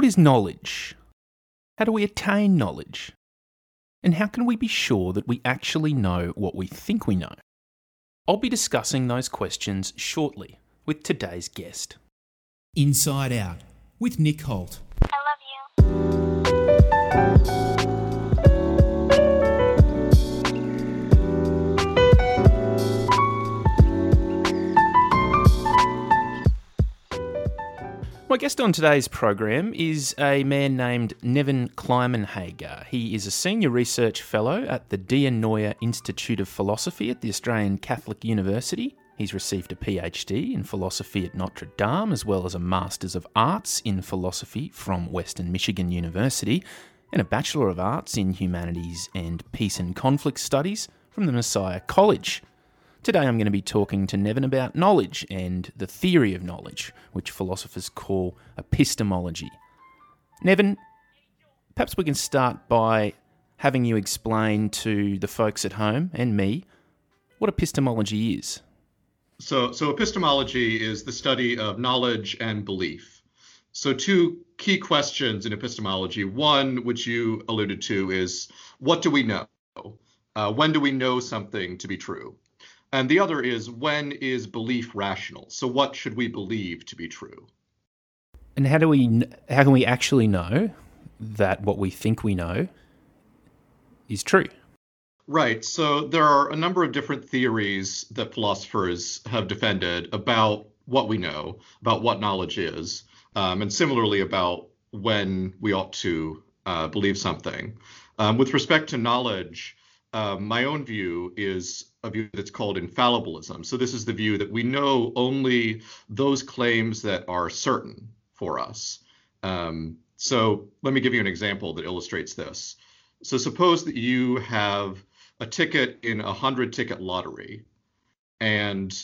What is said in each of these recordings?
What is knowledge? How do we attain knowledge? And how can we be sure that we actually know what we think we know? I'll be discussing those questions shortly with today's guest. Inside Out with Nick Holt. I love My guest on today's program is a man named Nevin Climenhaga. He is a senior research fellow at the Dianoia Institute of Philosophy at the Australian Catholic University. He's received a PhD in philosophy at Notre Dame, as well as a Masters of Arts in Philosophy from Western Michigan University, and a Bachelor of Arts in Humanities and Peace and Conflict Studies from the Messiah College. Today I'm going to be talking to Nevin about knowledge and the theory of knowledge, which philosophers call epistemology. Nevin, perhaps we can start by having you explain to the folks at home and me what epistemology is. So, so epistemology is the study of knowledge and belief. So, two key questions in epistemology. One, which you alluded to, is what do we know? Uh, when do we know something to be true? And the other is when is belief rational? So what should we believe to be true? And how do we how can we actually know that what we think we know is true? Right. So there are a number of different theories that philosophers have defended about what we know, about what knowledge is, um, and similarly about when we ought to uh, believe something. Um, with respect to knowledge, uh, my own view is a view that's called infallibilism. So this is the view that we know only those claims that are certain for us. Um, so let me give you an example that illustrates this. So suppose that you have a ticket in a hundred ticket lottery, and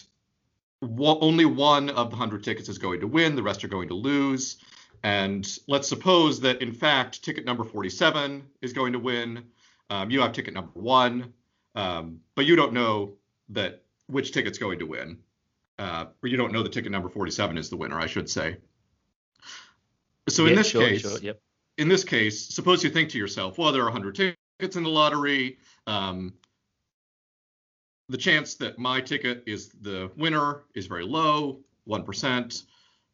only one of the hundred tickets is going to win, the rest are going to lose. And let's suppose that in fact ticket number 47 is going to win. Um, you have ticket number one, um, but you don't know that which ticket's going to win. Uh, or you don't know the ticket number 47 is the winner, I should say. So in this sure, case, sure, yep. in this case, suppose you think to yourself, well, there are 100 tickets in the lottery. Um, the chance that my ticket is the winner is very low, 1%.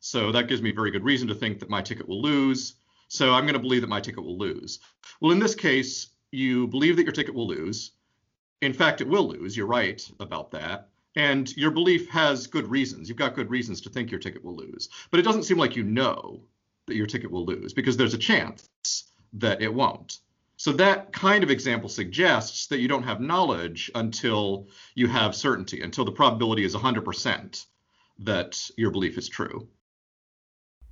So that gives me very good reason to think that my ticket will lose. So I'm going to believe that my ticket will lose. Well, in this case, you believe that your ticket will lose. In fact, it will lose. You're right about that. And your belief has good reasons. You've got good reasons to think your ticket will lose. But it doesn't seem like you know that your ticket will lose because there's a chance that it won't. So that kind of example suggests that you don't have knowledge until you have certainty, until the probability is 100% that your belief is true.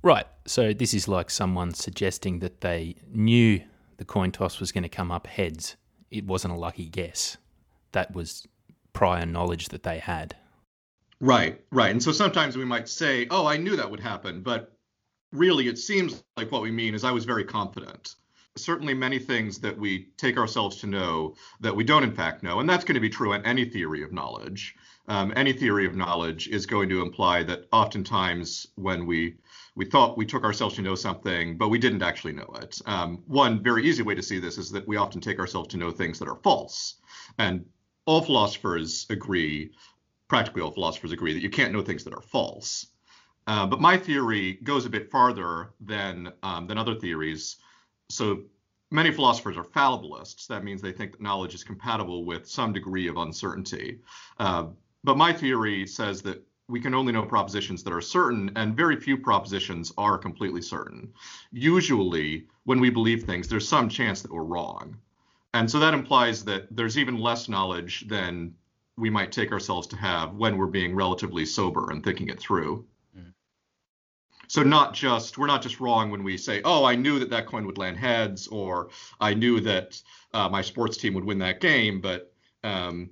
Right. So this is like someone suggesting that they knew the coin toss was going to come up heads. It wasn't a lucky guess that was prior knowledge that they had. Right, right. And so sometimes we might say, oh, I knew that would happen, but really it seems like what we mean is I was very confident. Certainly, many things that we take ourselves to know that we don't, in fact, know. And that's going to be true in any theory of knowledge. Um, any theory of knowledge is going to imply that oftentimes when we we thought we took ourselves to know something, but we didn't actually know it. Um, one very easy way to see this is that we often take ourselves to know things that are false. And all philosophers agree, practically all philosophers agree, that you can't know things that are false. Uh, but my theory goes a bit farther than um, than other theories. So many philosophers are fallibilists. That means they think that knowledge is compatible with some degree of uncertainty. Uh, but my theory says that we can only know propositions that are certain, and very few propositions are completely certain. Usually, when we believe things, there's some chance that we're wrong. And so that implies that there's even less knowledge than we might take ourselves to have when we're being relatively sober and thinking it through. Mm. So not just we're not just wrong when we say, "Oh, I knew that that coin would land heads," or "I knew that uh, my sports team would win that game." But um,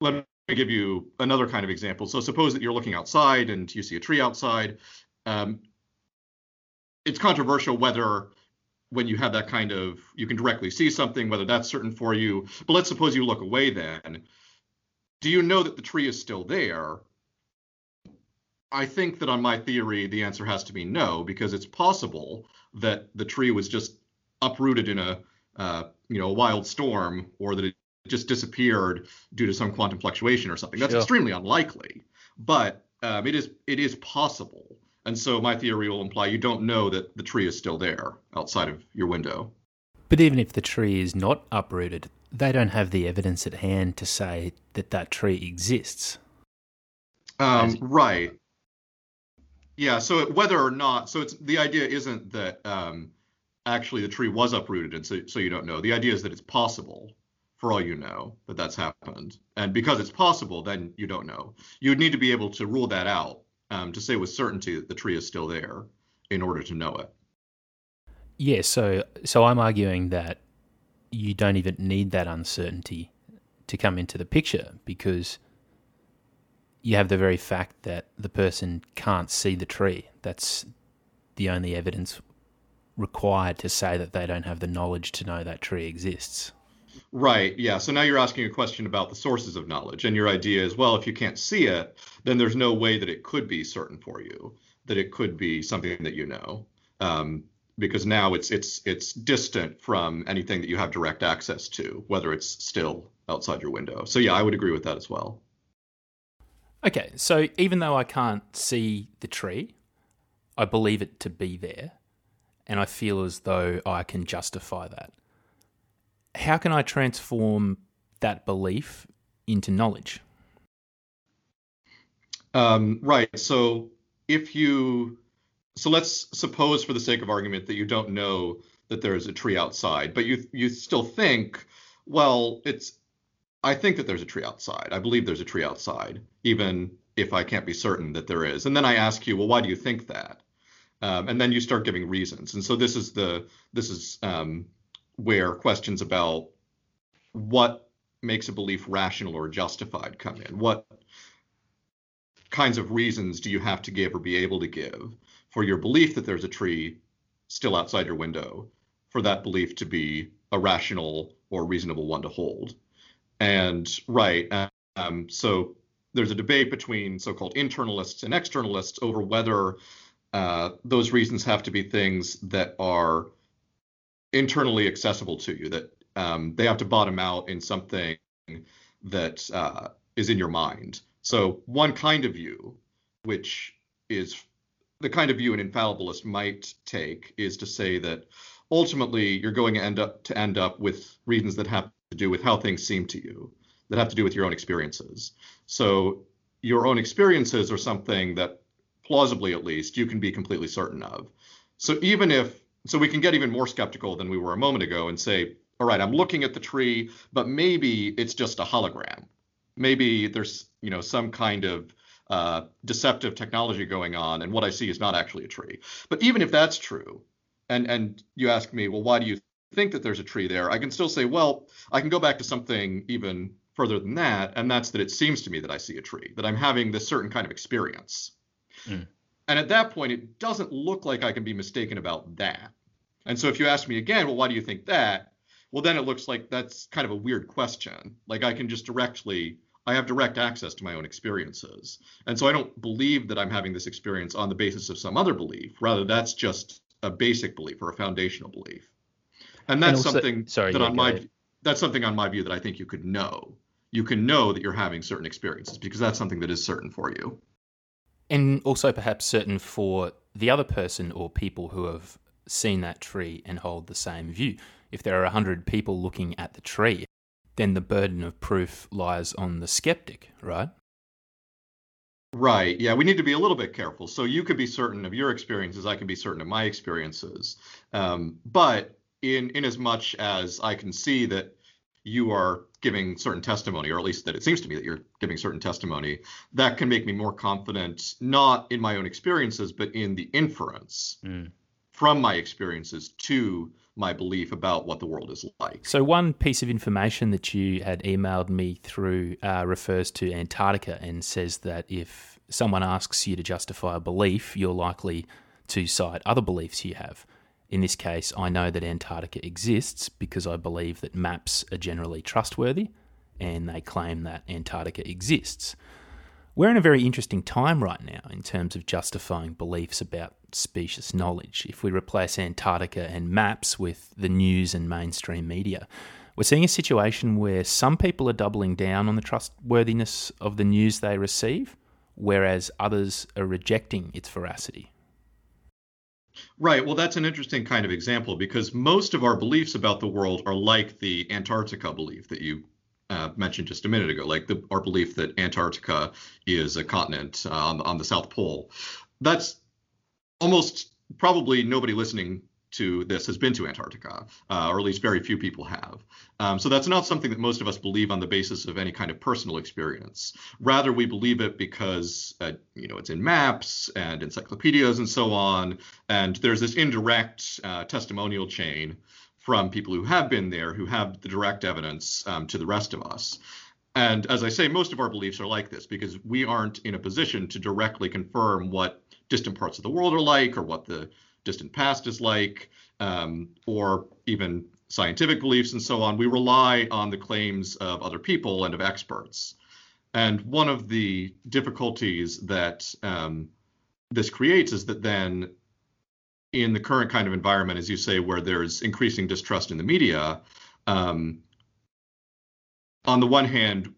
let me give you another kind of example. So suppose that you're looking outside and you see a tree outside. Um, it's controversial whether when you have that kind of you can directly see something whether that's certain for you but let's suppose you look away then do you know that the tree is still there I think that on my theory, the answer has to be no, because it's possible that the tree was just uprooted in a uh, you know a wild storm, or that just disappeared due to some quantum fluctuation or something. That's Sure. extremely unlikely, but um, it is it is possible. And so my theory will imply you don't know that the tree is still there outside of your window. But even if the tree is not uprooted, they don't have the evidence at hand to say that that tree exists. Um, right. Yeah. So whether or not, so it's the idea isn't that um, actually the tree was uprooted, and so so you don't know. The idea is that it's possible, for all you know, that that's happened, and because it's possible, then you don't know. You would need to be able to rule that out um, to say with certainty that the tree is still there in order to know it. Yeah, so so I'm arguing that you don't even need that uncertainty to come into the picture because you have the very fact that the person can't see the tree. That's the only evidence required to say that they don't have the knowledge to know that tree exists. Right. Yeah. So now you're asking a question about the sources of knowledge, and your idea is, well, if you can't see it, then there's no way that it could be certain for you, that it could be something that you know, um, because now it's it's it's distant from anything that you have direct access to, whether it's still outside your window. So yeah, I would agree with that as well. Okay, so even though I can't see the tree, I believe it to be there, and I feel as though I can justify that. How can I transform that belief into knowledge? Um, right. So if you, so let's suppose for the sake of argument that you don't know that there is a tree outside, but you you still think, well, it's, I think that there's a tree outside. I believe there's a tree outside, even if I can't be certain that there is. And then I ask you, well, why do you think that? Um, and then you start giving reasons. And so this is the this is um, where questions about what makes a belief rational or justified come in. What kinds of reasons do you have to give or be able to give for your belief that there's a tree still outside your window for that belief to be a rational or reasonable one to hold? And right, um, so there's a debate between so-called internalists and externalists over whether uh, those reasons have to be things that are internally accessible to you, that um, they have to bottom out in something that uh, is in your mind. So one kind of view, which is the kind of view an infallibilist might take, is to say that ultimately you're going to end up to end up with reasons that have to do with how things seem to you, that have to do with your own experiences. So your own experiences are something that plausibly at least you can be completely certain of. So even if so we can get even more skeptical than we were a moment ago and say, all right, I'm looking at the tree, but maybe it's just a hologram. Maybe there's, you know, some kind of uh, deceptive technology going on, and what I see is not actually a tree. But even if that's true, and and you ask me, well, why do you think that there's a tree there? I can still say, well, I can go back to something even further than that, and that's that it seems to me that I see a tree, that I'm having this certain kind of experience. Mm. And at that point, it doesn't look like I can be mistaken about that. And so if you ask me again, well, why do you think that? Well, then it looks like that's kind of a weird question. Like I can just directly, I have direct access to my own experiences. And so I don't believe that I'm having this experience on the basis of some other belief. Rather, that's just a basic belief or a foundational belief. And that's also- something sorry, that yeah, on my ahead. that's something on my view that I think you could know. You can know that you're having certain experiences because that's something that is certain for you. And also perhaps certain for the other person or people who have seen that tree and hold the same view. If there are 100 people looking at the tree, then the burden of proof lies on the skeptic, right? Right. Yeah, we need to be a little bit careful. So you could be certain of your experiences, I can be certain of my experiences. Um, but in in as much as I can see that you are giving certain testimony, or at least that it seems to me that you're giving certain testimony, that can make me more confident, not in my own experiences, but in the inference Mm. From my experiences to my belief about what the world is like. So, one piece of information that you had emailed me through uh, refers to Antarctica and says that if someone asks you to justify a belief, you're likely to cite other beliefs you have. In this case, I know that Antarctica exists because I believe that maps are generally trustworthy and they claim that Antarctica exists. We're in a very interesting time right now in terms of justifying beliefs about specious knowledge. If we replace Antarctica and maps with the news and mainstream media, we're seeing a situation where some people are doubling down on the trustworthiness of the news they receive, whereas others are rejecting its veracity. Right. Well, that's an interesting kind of example because most of our beliefs about the world are like the Antarctica belief that you uh, mentioned just a minute ago, like the, our belief that Antarctica is a continent uh, on, on the South Pole. That's almost probably nobody listening to this has been to Antarctica, uh, or at least very few people have. Um, so that's not something that most of us believe on the basis of any kind of personal experience. Rather, we believe it because uh, you know it's in maps and encyclopedias and so on, and there's this indirect uh, testimonial chain from people who have been there, who have the direct evidence um, to the rest of us. And as I say, most of our beliefs are like this because we aren't in a position to directly confirm what distant parts of the world are like or what the distant past is like, um, or even scientific beliefs and so on. We rely on the claims of other people and of experts. And one of the difficulties that um, this creates is that then, in the current kind of environment, as you say, where there's increasing distrust in the media, um, on the one hand,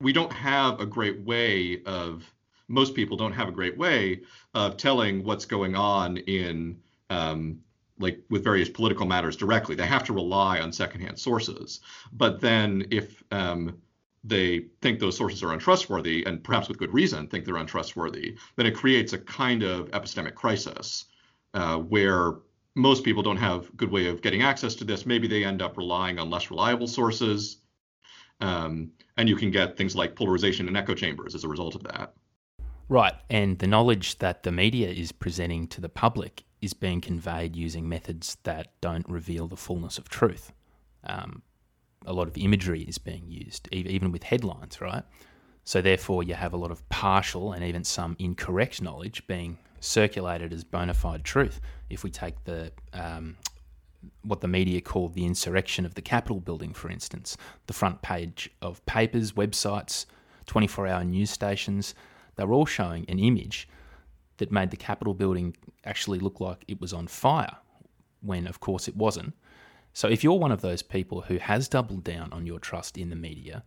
we don't have a great way of most people don't have a great way of telling what's going on in um, like with various political matters directly. They have to rely on secondhand sources. But then if um, they think those sources are untrustworthy, and perhaps with good reason think they're untrustworthy, then it creates a kind of epistemic crisis uh, where most people don't have good way of getting access to this. Maybe they end up relying on less reliable sources. Um, and you can get things like polarization and echo chambers as a result of that. Right, and the knowledge that the media is presenting to the public is being conveyed using methods that don't reveal the fullness of truth. Um, a lot of imagery is being used, even with headlines, right? So, therefore, you have a lot of partial and even some incorrect knowledge being circulated as bona fide truth. If we take the um, what the media called the insurrection of the Capitol building, for instance, the front page of papers, websites, 24 hour news stations, they were all showing an image that made the Capitol building actually look like it was on fire, when of course it wasn't. So if you're one of those people who has doubled down on your trust in the media,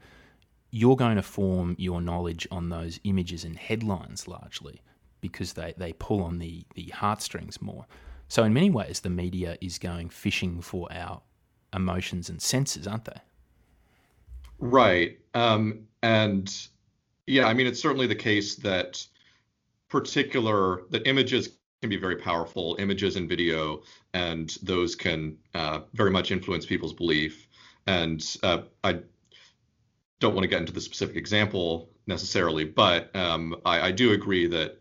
you're going to form your knowledge on those images and headlines largely because they, they pull on the, the heartstrings more. So, in many ways, the media is going fishing for our emotions and senses, aren't they? Right. Um, and yeah, I mean, it's certainly the case that particular that images can be very powerful, images and video, and those can uh, very much influence people's belief. And uh, I don't want to get into the specific example necessarily, but um, I, I do agree that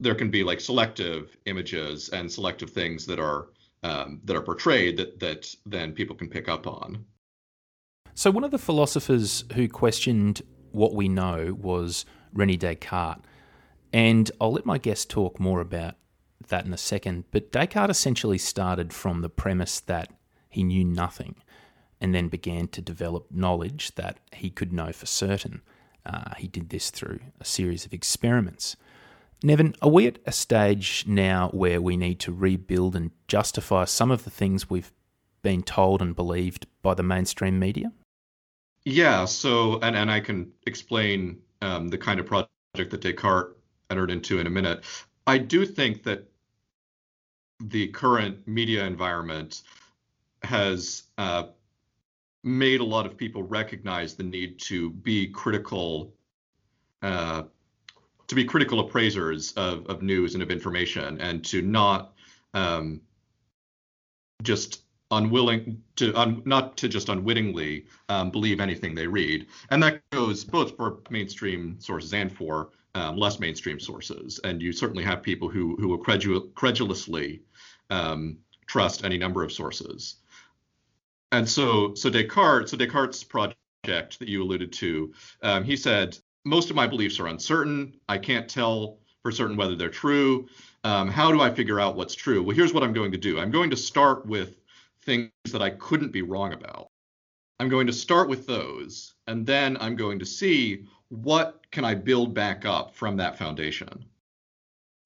there can be like selective images and selective things that are um, that are portrayed that that then people can pick up on. So one of the philosophers who questioned what we know was Rene Descartes. And I'll let my guest talk more about that in a second. But Descartes essentially started from the premise that he knew nothing and then began to develop knowledge that he could know for certain. Uh, he did this through a series of experiments. Nevin, are we at a stage now where we need to rebuild and justify some of the things we've been told and believed by the mainstream media? Yeah. So, and and I can explain um, the kind of project that Descartes entered into in a minute. I do think that the current media environment has uh, made a lot of people recognize the need to be critical, uh, to be critical appraisers of, of news and of information, and to not um, just unwilling to un, not to just unwittingly um, believe anything they read, and that goes both for mainstream sources and for um, less mainstream sources. And you certainly have people who who will credul- credulously um, trust any number of sources. And so so Descartes so Descartes' project that you alluded to, um, he said most of my beliefs are uncertain. I can't tell for certain whether they're true. Um, how do I figure out what's true? Well, here's what I'm going to do. I'm going to start with things that I couldn't be wrong about. I'm going to start with those, and then I'm going to see what can I build back up from that foundation?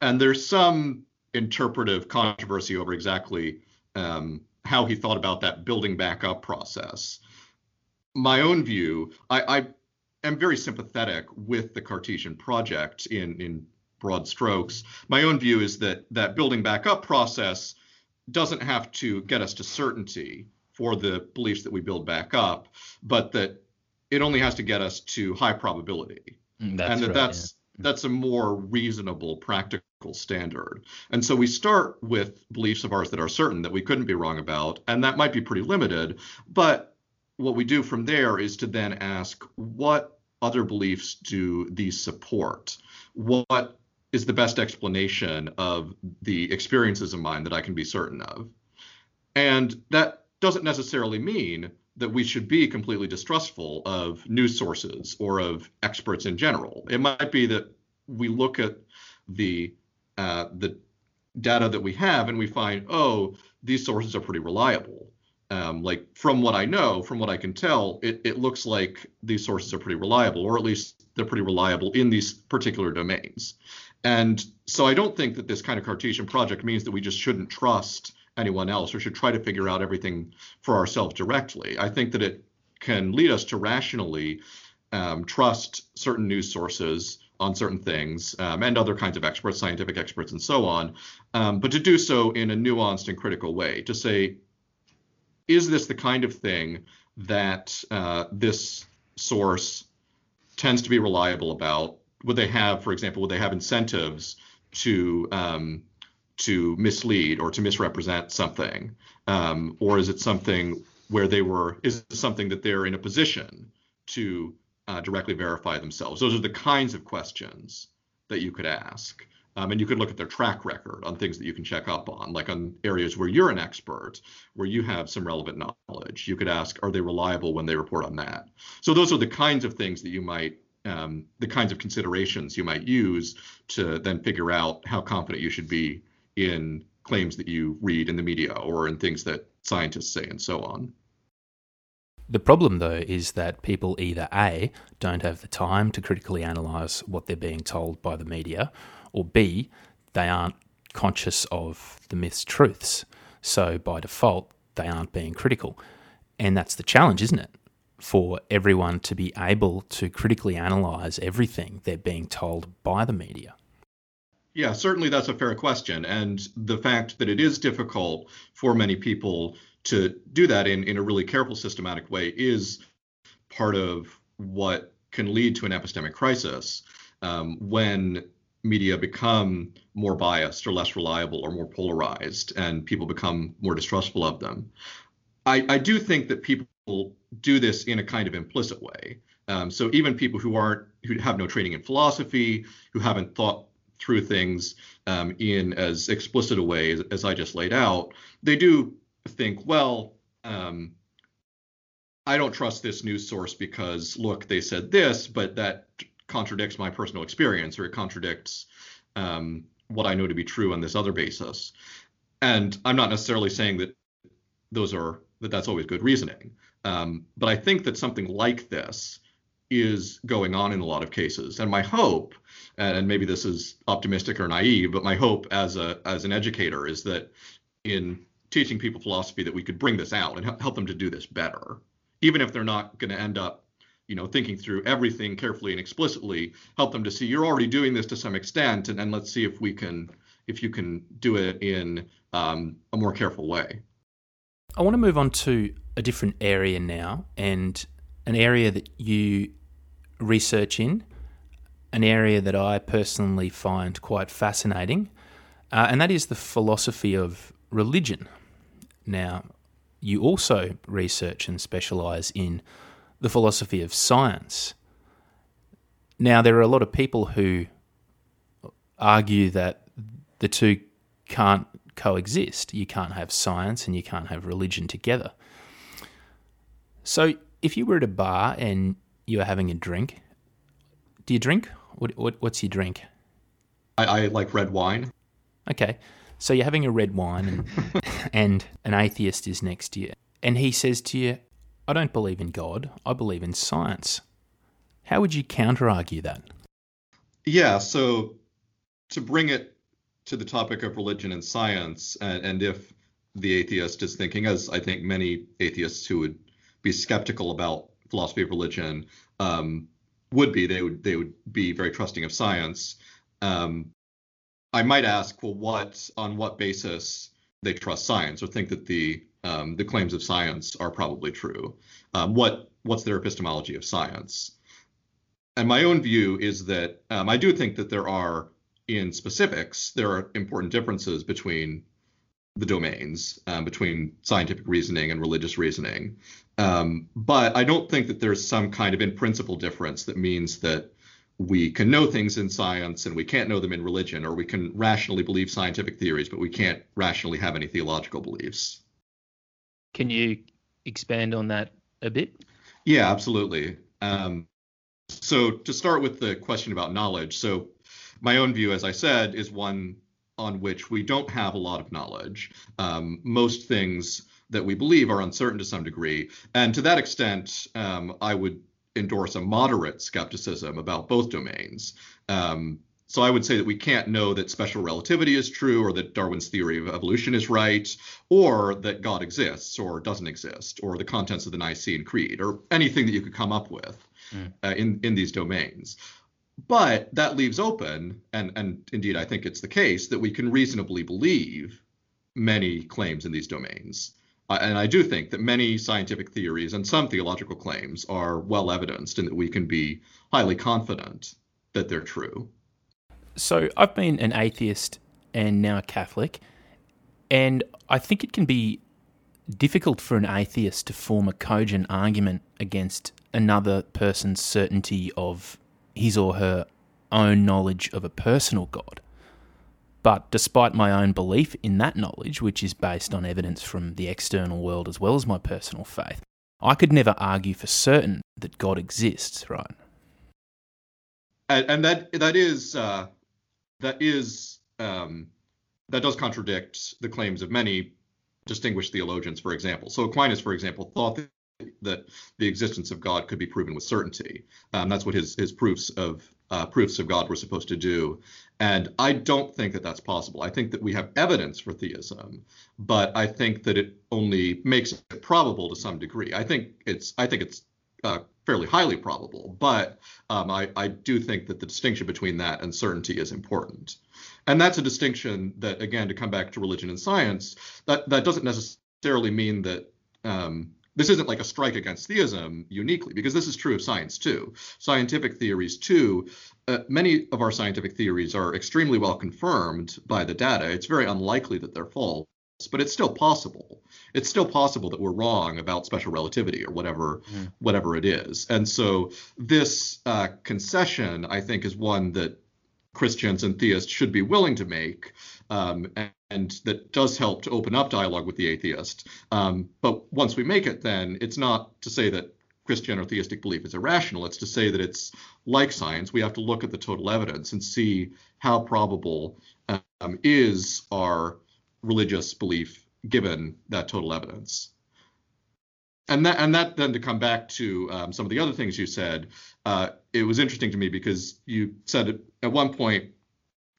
And there's some interpretive controversy over exactly um, how he thought about that building back up process. My own view, I, I am very sympathetic with the Cartesian project in, in broad strokes. My own view is that that building back up process doesn't have to get us to certainty for the beliefs that we build back up, but that it only has to get us to high probability. Mm, that's and that right, that's that's a more reasonable practical standard. And so we start with beliefs of ours that are certain that we couldn't be wrong about, and that might be pretty limited, but what we do from there is to then ask what other beliefs do these support? What is the best explanation of the experiences of mine that I can be certain of? And that doesn't necessarily mean that we should be completely distrustful of news sources or of experts in general. It might be that we look at the uh, the data that we have and we find, oh, these sources are pretty reliable. Um, like from what I know, from what I can tell, it, it looks like these sources are pretty reliable, or at least they're pretty reliable in these particular domains. And so I don't think that this kind of Cartesian project means that we just shouldn't trust anyone else or should try to figure out everything for ourselves directly. I think that it can lead us to rationally um, trust certain news sources on certain things um, and other kinds of experts, scientific experts, and so on, um, but to do so in a nuanced and critical way. To say, is this the kind of thing that uh, this source tends to be reliable about? Would they have, for example, would they have incentives to um, to mislead or to misrepresent something, um, or is it something where they were is it something that they're in a position to uh, directly verify themselves? Those are the kinds of questions that you could ask. Um, and you could look at their track record on things that you can check up on, like on areas where you're an expert, where you have some relevant knowledge. You could ask, are they reliable when they report on that? So those are the kinds of things that you might, um, the kinds of considerations you might use to then figure out how confident you should be in claims that you read in the media or in things that scientists say and so on. The problem, though, is that people either A, don't have the time to critically analyse what they're being told by the media, or B, they aren't conscious of the myth's truths. So by default, they aren't being critical. And that's the challenge, isn't it? For everyone to be able to critically analyse everything they're being told by the media. Yeah, certainly that's a fair question. And the fact that it is difficult for many people to do that in, in a really careful, systematic way is part of what can lead to an epistemic crisis um, when media become more biased or less reliable or more polarized and people become more distrustful of them. I, I do think that people do this in a kind of implicit way. Um, so even people who aren't who have no training in philosophy, who haven't thought through things um, in as explicit a way as, as, I just laid out, they do think, well, um, I don't trust this news source because look, they said this, but that contradicts my personal experience or it contradicts um, what I know to be true on this other basis. And I'm not necessarily saying that those are that that's always good reasoning, um, but I think that something like this is going on in a lot of cases. And my hope, and maybe this is optimistic or naive, but my hope as a as an educator is that in teaching people philosophy that we could bring this out and help them to do this better, even if they're not going to end up, you know, thinking through everything carefully and explicitly. Help them to see you're already doing this to some extent, and then let's see if we can if you can do it in um, a more careful way. I want to move on to a different area now, and an area that you research in, an area that I personally find quite fascinating, uh, and that is the philosophy of religion. Now, you also research and specialize in the philosophy of science. Now, there are a lot of people who argue that the two can't coexist. You can't have science and you can't have religion together. So, if you were at a bar and you were having a drink, do you drink? What, what what's your drink? I, I like red wine. Okay, so you're having a red wine, and, and an atheist is next to you, and he says to you, "I don't believe in God. I believe in science." How would you counter argue that? Yeah, so to bring it to the topic of religion and science, and, and if the atheist is thinking, as I think many atheists who would be skeptical about philosophy of religion um, would be, they would they would be very trusting of science. Um, I might ask, well, what on what basis they trust science or think that the um, the claims of science are probably true? Um, what what's their epistemology of science? And my own view is that um, I do think that there are, in specifics, there are important differences between the domains, um, between scientific reasoning and religious reasoning. Um, but I don't think that there's some kind of in principle difference that means that we can know things in science and we can't know them in religion, or we can rationally believe scientific theories, but we can't rationally have any theological beliefs. Can you expand on that a bit? Yeah, absolutely. Um, so to start with the question about knowledge, so my own view, as I said, is one on which we don't have a lot of knowledge. Um, most things that we believe are uncertain to some degree, and to that extent, um, I would endorse a moderate skepticism about both domains. Um, so I would say that we can't know that special relativity is true, or that Darwin's theory of evolution is right, or that God exists or doesn't exist, or the contents of the Nicene Creed, or anything that you could come up with mm. uh, in in these domains. But that leaves open, and and indeed I think it's the case that we can reasonably believe many claims in these domains. Uh, and I do think that many scientific theories and some theological claims are well evidenced, and that we can be highly confident that they're true. So I've been an atheist and now a Catholic, and I think it can be difficult for an atheist to form a cogent argument against another person's certainty of his or her own knowledge of a personal God. But despite my own belief in that knowledge, which is based on evidence from the external world as well as my personal faith, I could never argue for certain that God exists, right? And, that that is uh, that is um, that does contradict the claims of many distinguished theologians, for example. So Aquinas, for example, thought that that the existence of God could be proven with certainty. Um, that's what his his proofs of uh, proofs of God were supposed to do. And I don't think that that's possible. I think that we have evidence for theism, but I think that it only makes it probable to some degree. I think it's I think it's uh, fairly highly probable, but um, I, I do think that the distinction between that and certainty is important. And that's a distinction that, again, to come back to religion and science, that, that doesn't necessarily mean that um, this isn't like a strike against theism uniquely, because this is true of science too. Scientific theories too. Uh, many of our scientific theories are extremely well confirmed by the data. It's very unlikely that they're false, but it's still possible. It's still possible that we're wrong about special relativity or whatever mm. whatever it is. And so this uh, concession, I think, is one that Christians and theists should be willing to make, um, and, and, that does help to open up dialogue with the atheist. Um, but once we make it, then it's not to say that Christian or theistic belief is irrational. It's to say that it's like science. We have to look at the total evidence and see how probable um, is our religious belief given that total evidence and that and that then to come back to um, some of the other things you said, uh, it was interesting to me because you said at one point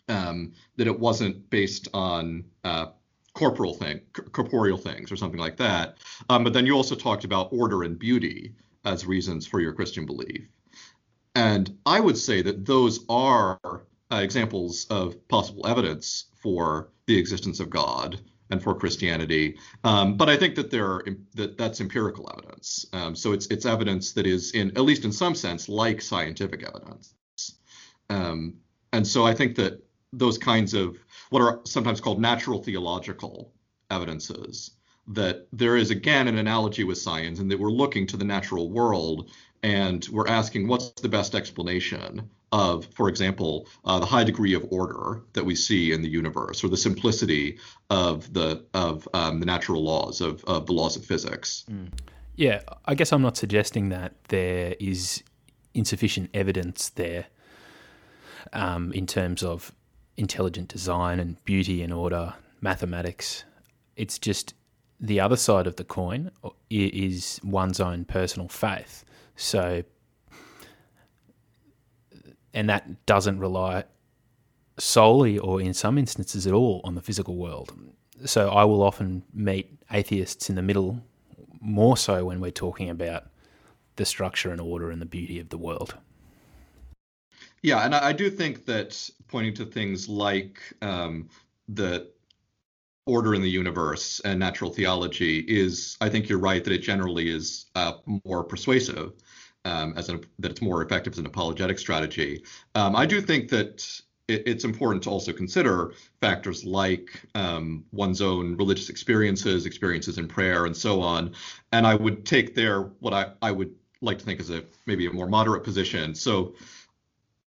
um, that it wasn't based on uh, corporal thing, corporeal things or something like that. Um, but then you also talked about order and beauty as reasons for your Christian belief, and I would say that those are uh, examples of possible evidence for the existence of God and for Christianity. Um, but I think that there are, that that's empirical evidence. Um, so it's it's evidence that is in at least in some sense like scientific evidence. Um, and so I think that those kinds of what are sometimes called natural theological evidences that there is again an analogy with science and that we're looking to the natural world and we're asking what's the best explanation of, for example, uh, the high degree of order that we see in the universe, or the simplicity of the of um, the natural laws of, of the laws of physics. Mm. Yeah, I guess I'm not suggesting that there is insufficient evidence there um, in terms of intelligent design and beauty and order, mathematics. It's just the other side of the coin is one's own personal faith. So and that doesn't rely solely or in some instances at all on the physical world. So I will often meet atheists in the middle, more so when we're talking about the structure and order and the beauty of the world. Yeah, and I, do think that pointing to things like um, the order in the universe and natural theology is, I think you're right that it generally is uh, more persuasive, um, as an, that it's more effective as an apologetic strategy. Um, I do think that it, it's important to also consider factors like um, one's own religious experiences, experiences in prayer, and so on. And I would take there what I, I would like to think is a maybe a more moderate position. So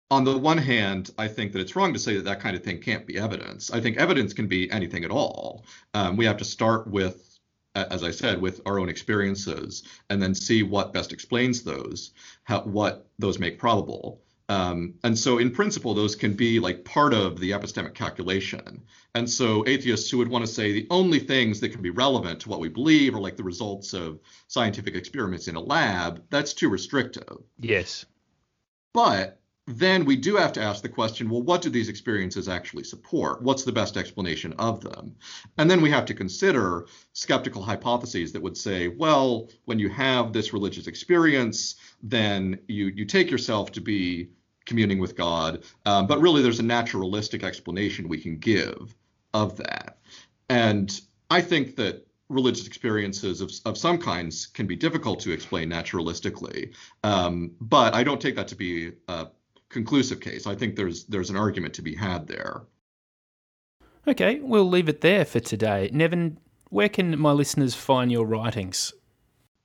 on the one hand, I think that it's wrong to say that that kind of thing can't be evidence. I think evidence can be anything at all. Um, we have to start with, as I said, with our own experiences and then see what best explains those, how, what those make probable. Um, and so, in principle, those can be like part of the epistemic calculation. And so, atheists who would want to say the only things that can be relevant to what we believe are like the results of scientific experiments in a lab, that's too restrictive. Yes. But then we do have to ask the question well, what do these experiences actually support? What's the best explanation of them? And then we have to consider skeptical hypotheses that would say, well, when you have this religious experience, then you, you take yourself to be communing with God. Um, but really, there's a naturalistic explanation we can give of that. And I think that religious experiences of, of some kinds can be difficult to explain naturalistically. Um, but I don't take that to be a conclusive case. I think there's there's an argument to be had there. Okay, we'll leave it there for today. Nevin, where can my listeners find your writings?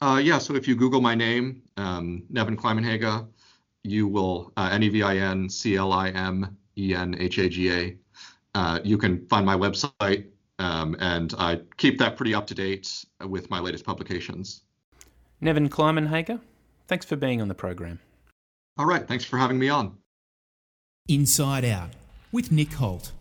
Uh, yeah, so if you Google my name, um, Nevin Climenhaga, you will uh, N E V I N C L I M E N H A G A. Uh, you can find my website, um, and I keep that pretty up to date with my latest publications. Nevin Climenhaga, thanks for being on the program. All right, thanks for having me on. Inside Out with Nick Holt.